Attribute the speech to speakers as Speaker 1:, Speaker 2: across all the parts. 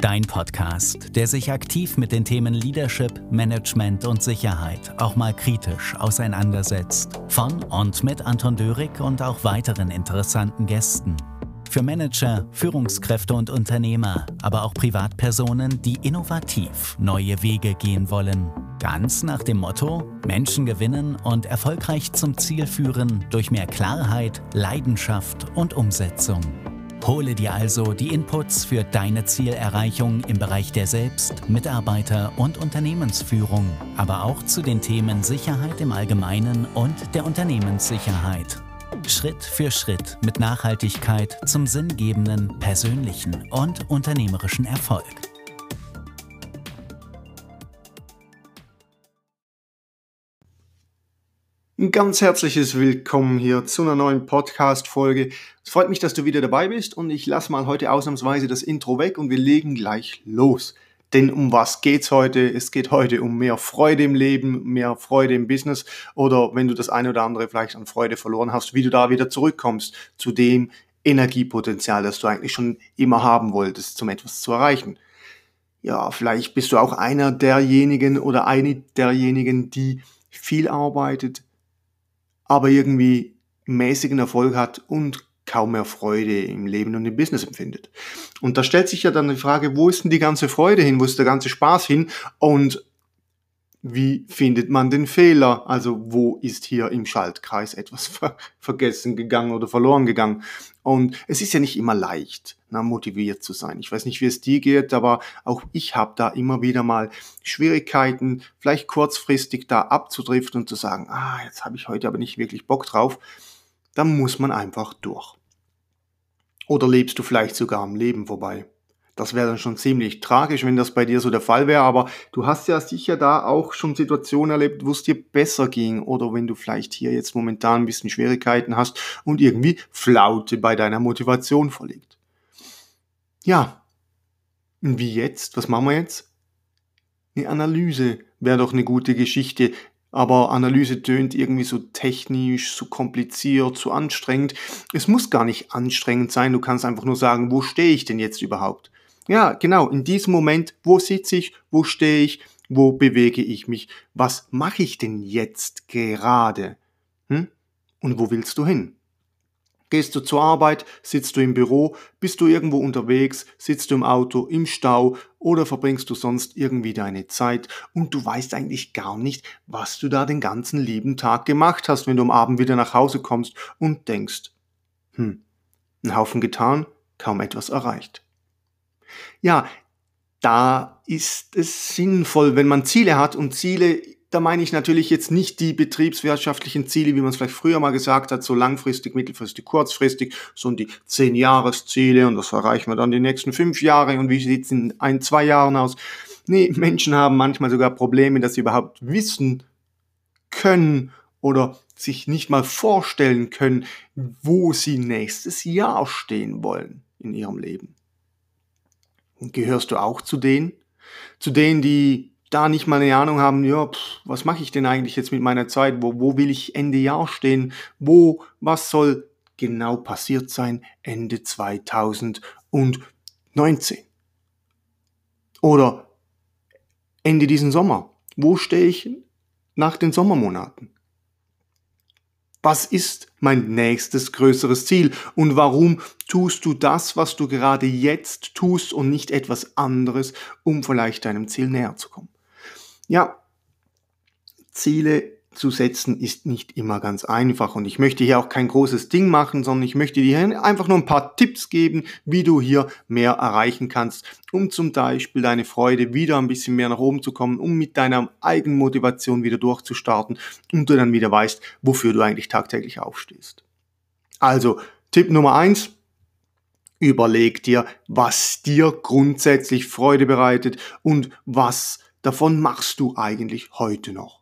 Speaker 1: Dein Podcast, der sich aktiv mit den Themen Leadership, Management und Sicherheit auch mal kritisch auseinandersetzt. Von und mit Anton Dörig und auch weiteren interessanten Gästen. Für Manager, Führungskräfte und Unternehmer, aber auch Privatpersonen, die innovativ neue Wege gehen wollen. Ganz nach dem Motto, Menschen gewinnen und erfolgreich zum Ziel führen durch mehr Klarheit, Leidenschaft und Umsetzung. Hole dir also die Inputs für deine Zielerreichung im Bereich der Selbst-, Mitarbeiter- und Unternehmensführung, aber auch zu den Themen Sicherheit im Allgemeinen und der Unternehmenssicherheit. Schritt für Schritt mit Nachhaltigkeit zum sinngebenden, persönlichen und unternehmerischen Erfolg.
Speaker 2: Ein ganz herzliches Willkommen hier zu einer neuen Podcast-Folge. Es freut mich, dass du wieder dabei bist und ich lasse mal heute ausnahmsweise das Intro weg und wir legen gleich los. Denn um was geht's heute? Es geht heute um mehr Freude im Leben, mehr Freude im Business oder wenn du das eine oder andere vielleicht an Freude verloren hast, wie du da wieder zurückkommst zu dem Energiepotenzial, das du eigentlich schon immer haben wolltest, um etwas zu erreichen. Ja, vielleicht bist du auch einer derjenigen oder eine derjenigen, die viel arbeitet, aber irgendwie mäßigen Erfolg hat und kaum mehr Freude im Leben und im Business empfindet. Und da stellt sich ja dann die Frage, wo ist denn die ganze Freude hin, wo ist der ganze Spaß hin und wie findet man den Fehler? Also wo ist hier im Schaltkreis etwas ver vergessen gegangen oder verloren gegangen? Und es ist ja nicht immer leicht, na, motiviert zu sein. Ich weiß nicht, wie es dir geht, aber auch ich habe da immer wieder mal Schwierigkeiten, vielleicht kurzfristig da abzudriften und zu sagen, ah, jetzt habe ich heute aber nicht wirklich Bock drauf. Da muss man einfach durch. Oder lebst du vielleicht sogar am Leben vorbei? Das wäre dann schon ziemlich tragisch, wenn das bei dir so der Fall wäre, aber du hast ja sicher da auch schon Situationen erlebt, wo es dir besser ging oder wenn du vielleicht hier jetzt momentan ein bisschen Schwierigkeiten hast und irgendwie Flaute bei deiner Motivation verliegt. Ja, und wie jetzt? Was machen wir jetzt? Eine Analyse wäre doch eine gute Geschichte, aber Analyse tönt irgendwie so technisch, so kompliziert, so anstrengend. Es muss gar nicht anstrengend sein, du kannst einfach nur sagen, wo stehe ich denn jetzt überhaupt? Ja, genau, in diesem Moment, wo sitze ich, wo stehe ich, wo bewege ich mich, was mache ich denn jetzt gerade? Hm? Und wo willst du hin? Gehst du zur Arbeit, sitzt du im Büro, bist du irgendwo unterwegs, sitzt du im Auto, im Stau oder verbringst du sonst irgendwie deine Zeit und du weißt eigentlich gar nicht, was du da den ganzen lieben Tag gemacht hast, wenn du am Abend wieder nach Hause kommst und denkst, hm, ein Haufen getan, kaum etwas erreicht. Ja, da ist es sinnvoll, wenn man Ziele hat und Ziele, da meine ich natürlich jetzt nicht die betriebswirtschaftlichen Ziele, wie man es vielleicht früher mal gesagt hat, so langfristig, mittelfristig, kurzfristig, sondern die zehn Jahresziele und das erreichen wir dann die nächsten fünf Jahre und wie sieht es in ein, zwei Jahren aus. Nee, Menschen haben manchmal sogar Probleme, dass sie überhaupt wissen können oder sich nicht mal vorstellen können, wo sie nächstes Jahr stehen wollen in ihrem Leben. Gehörst du auch zu denen? Zu denen, die da nicht mal eine Ahnung haben, ja, pff, was mache ich denn eigentlich jetzt mit meiner Zeit? Wo, wo will ich Ende Jahr stehen? Wo, was soll genau passiert sein Ende 2019? Oder Ende diesen Sommer? Wo stehe ich nach den Sommermonaten? Was ist mein nächstes größeres Ziel? Und warum tust du das, was du gerade jetzt tust und nicht etwas anderes, um vielleicht deinem Ziel näher zu kommen? Ja, Ziele zu setzen ist nicht immer ganz einfach und ich möchte hier auch kein großes Ding machen, sondern ich möchte dir einfach nur ein paar Tipps geben, wie du hier mehr erreichen kannst, um zum Beispiel deine Freude wieder ein bisschen mehr nach oben zu kommen, um mit deiner eigenen Motivation wieder durchzustarten und du dann wieder weißt, wofür du eigentlich tagtäglich aufstehst. Also, Tipp Nummer eins: Überleg dir, was dir grundsätzlich Freude bereitet und was davon machst du eigentlich heute noch.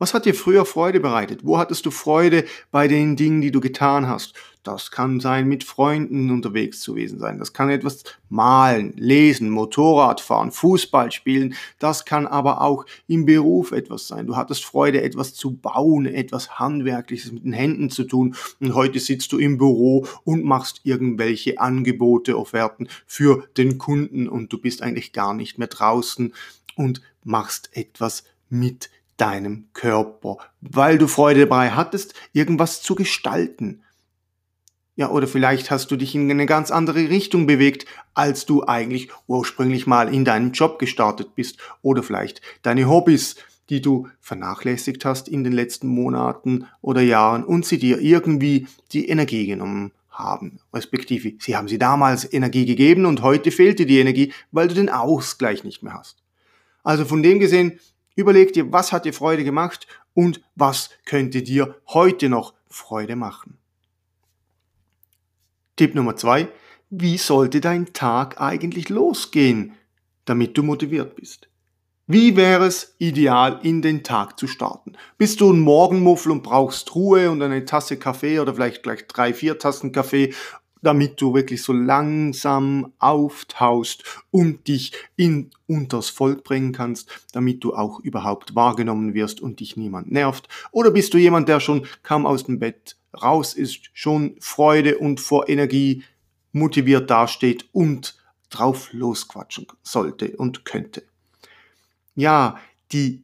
Speaker 2: Was hat dir früher Freude bereitet? Wo hattest du Freude bei den Dingen, die du getan hast? Das kann sein, mit Freunden unterwegs zu gewesen sein. Das kann etwas malen, lesen, Motorrad fahren, Fußball spielen. Das kann aber auch im Beruf etwas sein. Du hattest Freude, etwas zu bauen, etwas Handwerkliches mit den Händen zu tun. Und heute sitzt du im Büro und machst irgendwelche Angebote, Offerten für den Kunden und du bist eigentlich gar nicht mehr draußen und machst etwas mit deinem Körper, weil du Freude dabei hattest, irgendwas zu gestalten. Ja, oder vielleicht hast du dich in eine ganz andere Richtung bewegt, als du eigentlich ursprünglich mal in deinem Job gestartet bist. Oder vielleicht deine Hobbys, die du vernachlässigt hast in den letzten Monaten oder Jahren und sie dir irgendwie die Energie genommen haben, respektive sie haben sie damals Energie gegeben und heute fehlt dir die Energie, weil du den Ausgleich nicht mehr hast. Also von dem gesehen, Überleg dir, was hat dir Freude gemacht und was könnte dir heute noch Freude machen. Tipp Nummer zwei: Wie sollte dein Tag eigentlich losgehen, damit du motiviert bist? Wie wäre es ideal, in den Tag zu starten? Bist du ein Morgenmuffel und brauchst Ruhe und eine Tasse Kaffee oder vielleicht gleich drei, vier Tassen Kaffee damit du wirklich so langsam auftaust und dich in unters Volk bringen kannst, damit du auch überhaupt wahrgenommen wirst und dich niemand nervt? Oder bist du jemand, der schon kaum aus dem Bett raus ist, schon Freude und vor Energie motiviert dasteht und drauf losquatschen sollte und könnte? Ja, die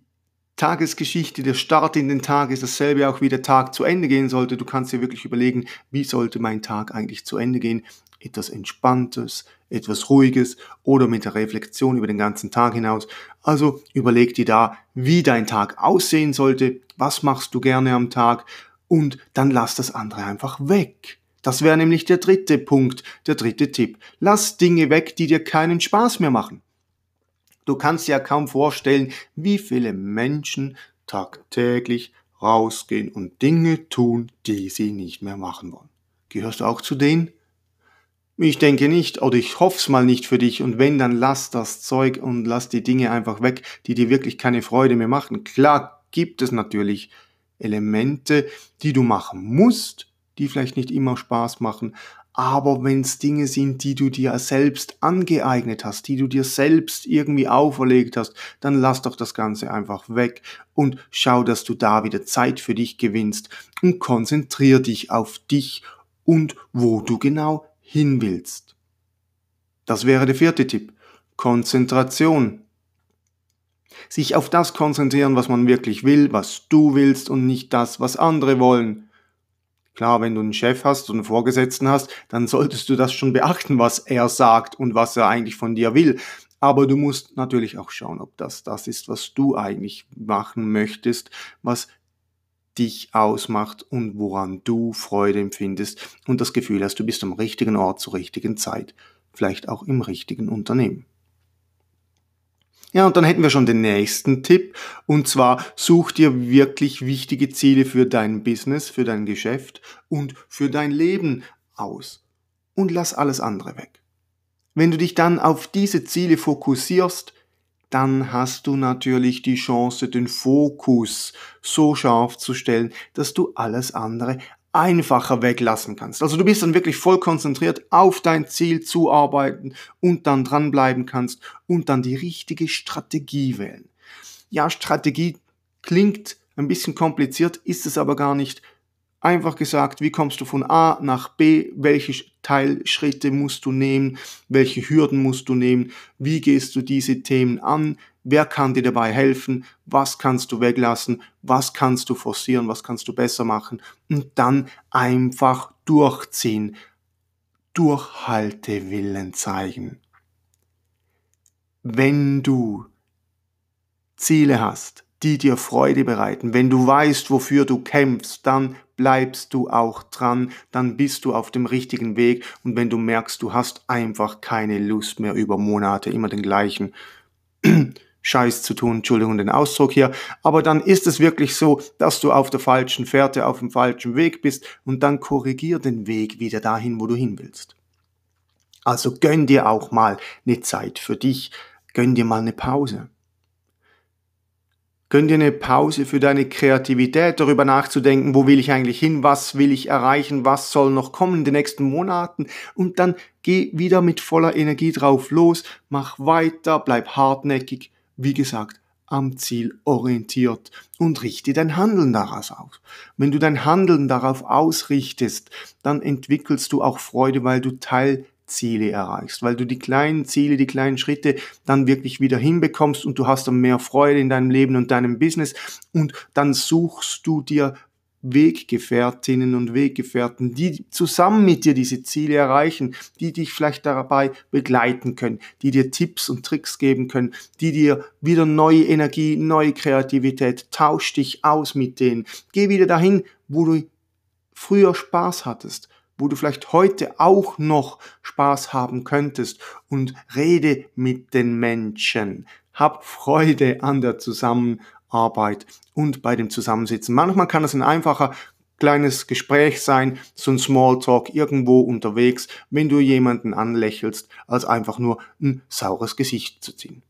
Speaker 2: Tagesgeschichte, der Start in den Tag ist dasselbe auch wie der Tag zu Ende gehen sollte. Du kannst dir wirklich überlegen, wie sollte mein Tag eigentlich zu Ende gehen? Etwas Entspanntes, etwas Ruhiges oder mit der Reflexion über den ganzen Tag hinaus. Also überleg dir da, wie dein Tag aussehen sollte, was machst du gerne am Tag und dann lass das andere einfach weg. Das wäre nämlich der dritte Punkt, der dritte Tipp. Lass Dinge weg, die dir keinen Spaß mehr machen. Du kannst dir ja kaum vorstellen, wie viele Menschen tagtäglich rausgehen und Dinge tun, die sie nicht mehr machen wollen. Gehörst du auch zu denen? Ich denke nicht, oder ich hoff's mal nicht für dich, und wenn, dann lass das Zeug und lass die Dinge einfach weg, die dir wirklich keine Freude mehr machen. Klar gibt es natürlich Elemente, die du machen musst, die vielleicht nicht immer Spaß machen, aber wenn es Dinge sind, die du dir selbst angeeignet hast, die du dir selbst irgendwie auferlegt hast, dann lass doch das Ganze einfach weg und schau, dass du da wieder Zeit für dich gewinnst und konzentrier dich auf dich und wo du genau hin willst. Das wäre der vierte Tipp. Konzentration. Sich auf das konzentrieren, was man wirklich will, was du willst und nicht das, was andere wollen. Klar, wenn du einen Chef hast und einen Vorgesetzten hast, dann solltest du das schon beachten, was er sagt und was er eigentlich von dir will. Aber du musst natürlich auch schauen, ob das das ist, was du eigentlich machen möchtest, was dich ausmacht und woran du Freude empfindest und das Gefühl hast, du bist am richtigen Ort zur richtigen Zeit, vielleicht auch im richtigen Unternehmen. Ja, und dann hätten wir schon den nächsten Tipp. Und zwar such dir wirklich wichtige Ziele für dein Business, für dein Geschäft und für dein Leben aus. Und lass alles andere weg. Wenn du dich dann auf diese Ziele fokussierst, dann hast du natürlich die Chance, den Fokus so scharf zu stellen, dass du alles andere einfacher weglassen kannst. Also du bist dann wirklich voll konzentriert auf dein Ziel zu arbeiten und dann dranbleiben kannst und dann die richtige Strategie wählen. Ja, Strategie klingt ein bisschen kompliziert, ist es aber gar nicht. Einfach gesagt, wie kommst du von A nach B, welche Teilschritte musst du nehmen, welche Hürden musst du nehmen, wie gehst du diese Themen an, Wer kann dir dabei helfen? Was kannst du weglassen? Was kannst du forcieren? Was kannst du besser machen? Und dann einfach durchziehen. Durchhaltewillen zeigen. Wenn du Ziele hast, die dir Freude bereiten, wenn du weißt, wofür du kämpfst, dann bleibst du auch dran, dann bist du auf dem richtigen Weg und wenn du merkst, du hast einfach keine Lust mehr über Monate immer den gleichen Scheiß zu tun, Entschuldigung den Ausdruck hier, aber dann ist es wirklich so, dass du auf der falschen Fährte, auf dem falschen Weg bist und dann korrigier den Weg wieder dahin, wo du hin willst. Also gönn dir auch mal eine Zeit für dich, gönn dir mal eine Pause. Gönn dir eine Pause für deine Kreativität, darüber nachzudenken, wo will ich eigentlich hin, was will ich erreichen, was soll noch kommen in den nächsten Monaten. Und dann geh wieder mit voller Energie drauf los, mach weiter, bleib hartnäckig, wie gesagt, am Ziel orientiert und richte dein Handeln daraus aus. Wenn du dein Handeln darauf ausrichtest, dann entwickelst du auch Freude, weil du Teil Ziele erreichst, weil du die kleinen Ziele, die kleinen Schritte dann wirklich wieder hinbekommst und du hast dann mehr Freude in deinem Leben und deinem Business und dann suchst du dir Weggefährtinnen und Weggefährten, die zusammen mit dir diese Ziele erreichen, die dich vielleicht dabei begleiten können, die dir Tipps und Tricks geben können, die dir wieder neue Energie, neue Kreativität, tausch dich aus mit denen. Geh wieder dahin, wo du früher Spaß hattest wo du vielleicht heute auch noch Spaß haben könntest und rede mit den Menschen. Hab Freude an der Zusammenarbeit und bei dem Zusammensitzen. Manchmal kann es ein einfacher kleines Gespräch sein, so ein Smalltalk irgendwo unterwegs, wenn du jemanden anlächelst, als einfach nur ein saures Gesicht zu ziehen.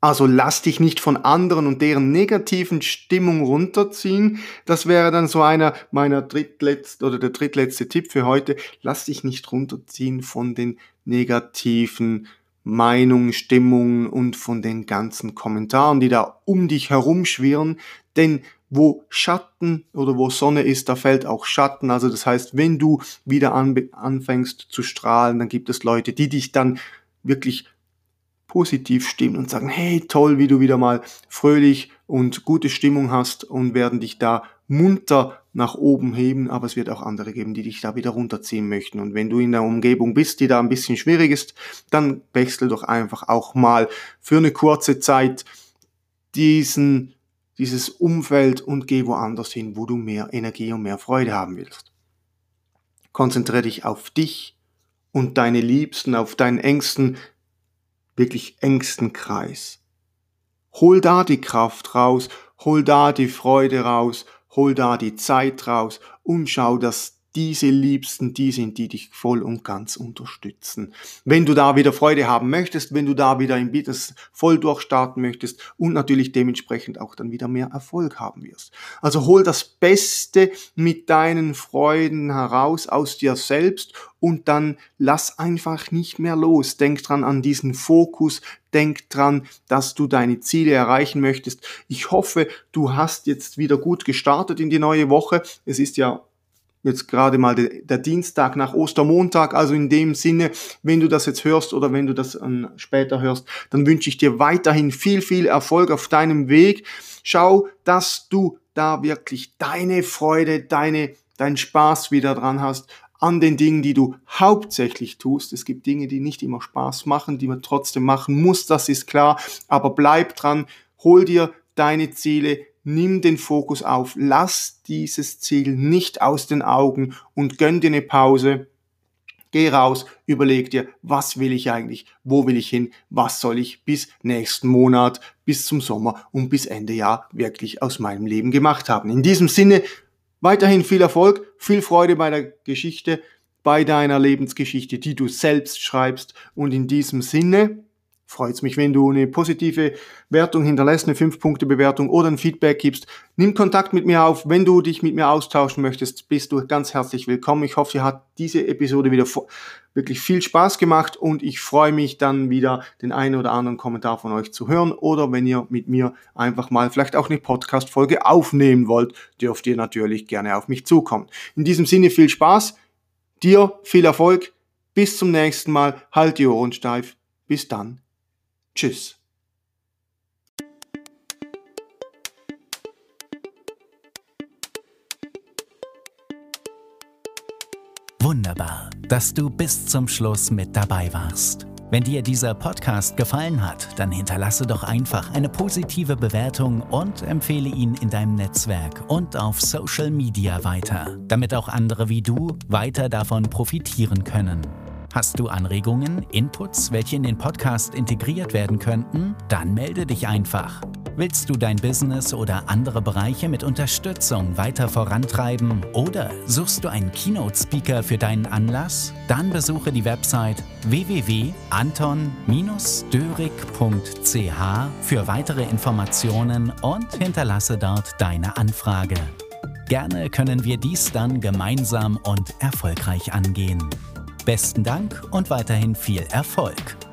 Speaker 2: Also lass dich nicht von anderen und deren negativen Stimmung runterziehen. Das wäre dann so einer meiner drittletzten oder der drittletzte Tipp für heute. Lass dich nicht runterziehen von den negativen Meinungen, Stimmungen und von den ganzen Kommentaren, die da um dich herumschwirren. Denn wo Schatten oder wo Sonne ist, da fällt auch Schatten. Also das heißt, wenn du wieder anfängst zu strahlen, dann gibt es Leute, die dich dann wirklich positiv stimmen und sagen, hey, toll, wie du wieder mal fröhlich und gute Stimmung hast und werden dich da munter nach oben heben, aber es wird auch andere geben, die dich da wieder runterziehen möchten. Und wenn du in der Umgebung bist, die da ein bisschen schwierig ist, dann wechsel doch einfach auch mal für eine kurze Zeit diesen, dieses Umfeld und geh woanders hin, wo du mehr Energie und mehr Freude haben willst. Konzentriere dich auf dich und deine Liebsten, auf deinen engsten wirklich engsten Kreis. Hol da die Kraft raus, hol da die Freude raus, hol da die Zeit raus und schau, dass diese Liebsten die sind, die dich voll und ganz unterstützen. Wenn du da wieder Freude haben möchtest, wenn du da wieder im Business voll durchstarten möchtest und natürlich dementsprechend auch dann wieder mehr Erfolg haben wirst. Also hol das Beste mit deinen Freuden heraus aus dir selbst und dann lass einfach nicht mehr los. Denk dran an diesen Fokus, denk dran, dass du deine Ziele erreichen möchtest. Ich hoffe, du hast jetzt wieder gut gestartet in die neue Woche. Es ist ja jetzt gerade mal der, der, Dienstag nach Ostermontag. Also in dem Sinne, wenn du das jetzt hörst oder wenn du das ähm, später hörst, dann wünsche ich dir weiterhin viel, viel Erfolg auf deinem Weg. Schau, dass du da wirklich deine Freude, deine, deinen Spaß wieder dran hast an den Dingen, die du hauptsächlich tust. Es gibt Dinge, die nicht immer Spaß machen, die man trotzdem machen muss, das ist klar. Aber bleib dran, hol dir deine Ziele, nimm den Fokus auf, lass dieses Ziel nicht aus den Augen und gönn dir eine Pause. Geh raus, überleg dir, was will ich eigentlich, wo will ich hin, was soll ich bis nächsten Monat, bis zum Sommer und bis Ende Jahr wirklich aus meinem Leben gemacht haben. In diesem Sinne, weiterhin viel Erfolg, viel Freude bei der Geschichte, bei deiner Lebensgeschichte, die du selbst schreibst und in diesem Sinne, freut es mich, wenn du eine positive Wertung hinterlässt, eine 5-Punkte-Bewertung oder ein Feedback gibst. Nimm Kontakt mit mir auf. Wenn du dich mit mir austauschen möchtest, bist du ganz herzlich willkommen. Ich hoffe, dir hat diese Episode wieder wirklich viel Spaß gemacht und ich freue mich dann wieder, den einen oder anderen Kommentar von euch zu hören oder wenn ihr mit mir einfach mal vielleicht auch eine Podcast-Folge aufnehmen wollt, dürft ihr natürlich gerne auf mich zukommen. In diesem Sinne viel Spaß, dir viel Erfolg, bis zum nächsten Mal, halt die Ohren steif, bis dann. Tschüss.
Speaker 1: Wunderbar, dass du bis zum Schluss mit dabei warst. Wenn dir dieser Podcast gefallen hat, dann hinterlasse doch einfach eine positive Bewertung und empfehle ihn in deinem Netzwerk und auf Social Media weiter, damit auch andere wie du weiter davon profitieren können. Hast du Anregungen, Inputs, welche in den Podcast integriert werden könnten? Dann melde dich einfach. Willst du dein Business oder andere Bereiche mit Unterstützung weiter vorantreiben oder suchst du einen Keynote-Speaker für deinen Anlass? Dann besuche die Website www.anton-dörig.ch für weitere Informationen und hinterlasse dort deine Anfrage. Gerne können wir dies dann gemeinsam und erfolgreich angehen. Besten Dank und weiterhin viel Erfolg!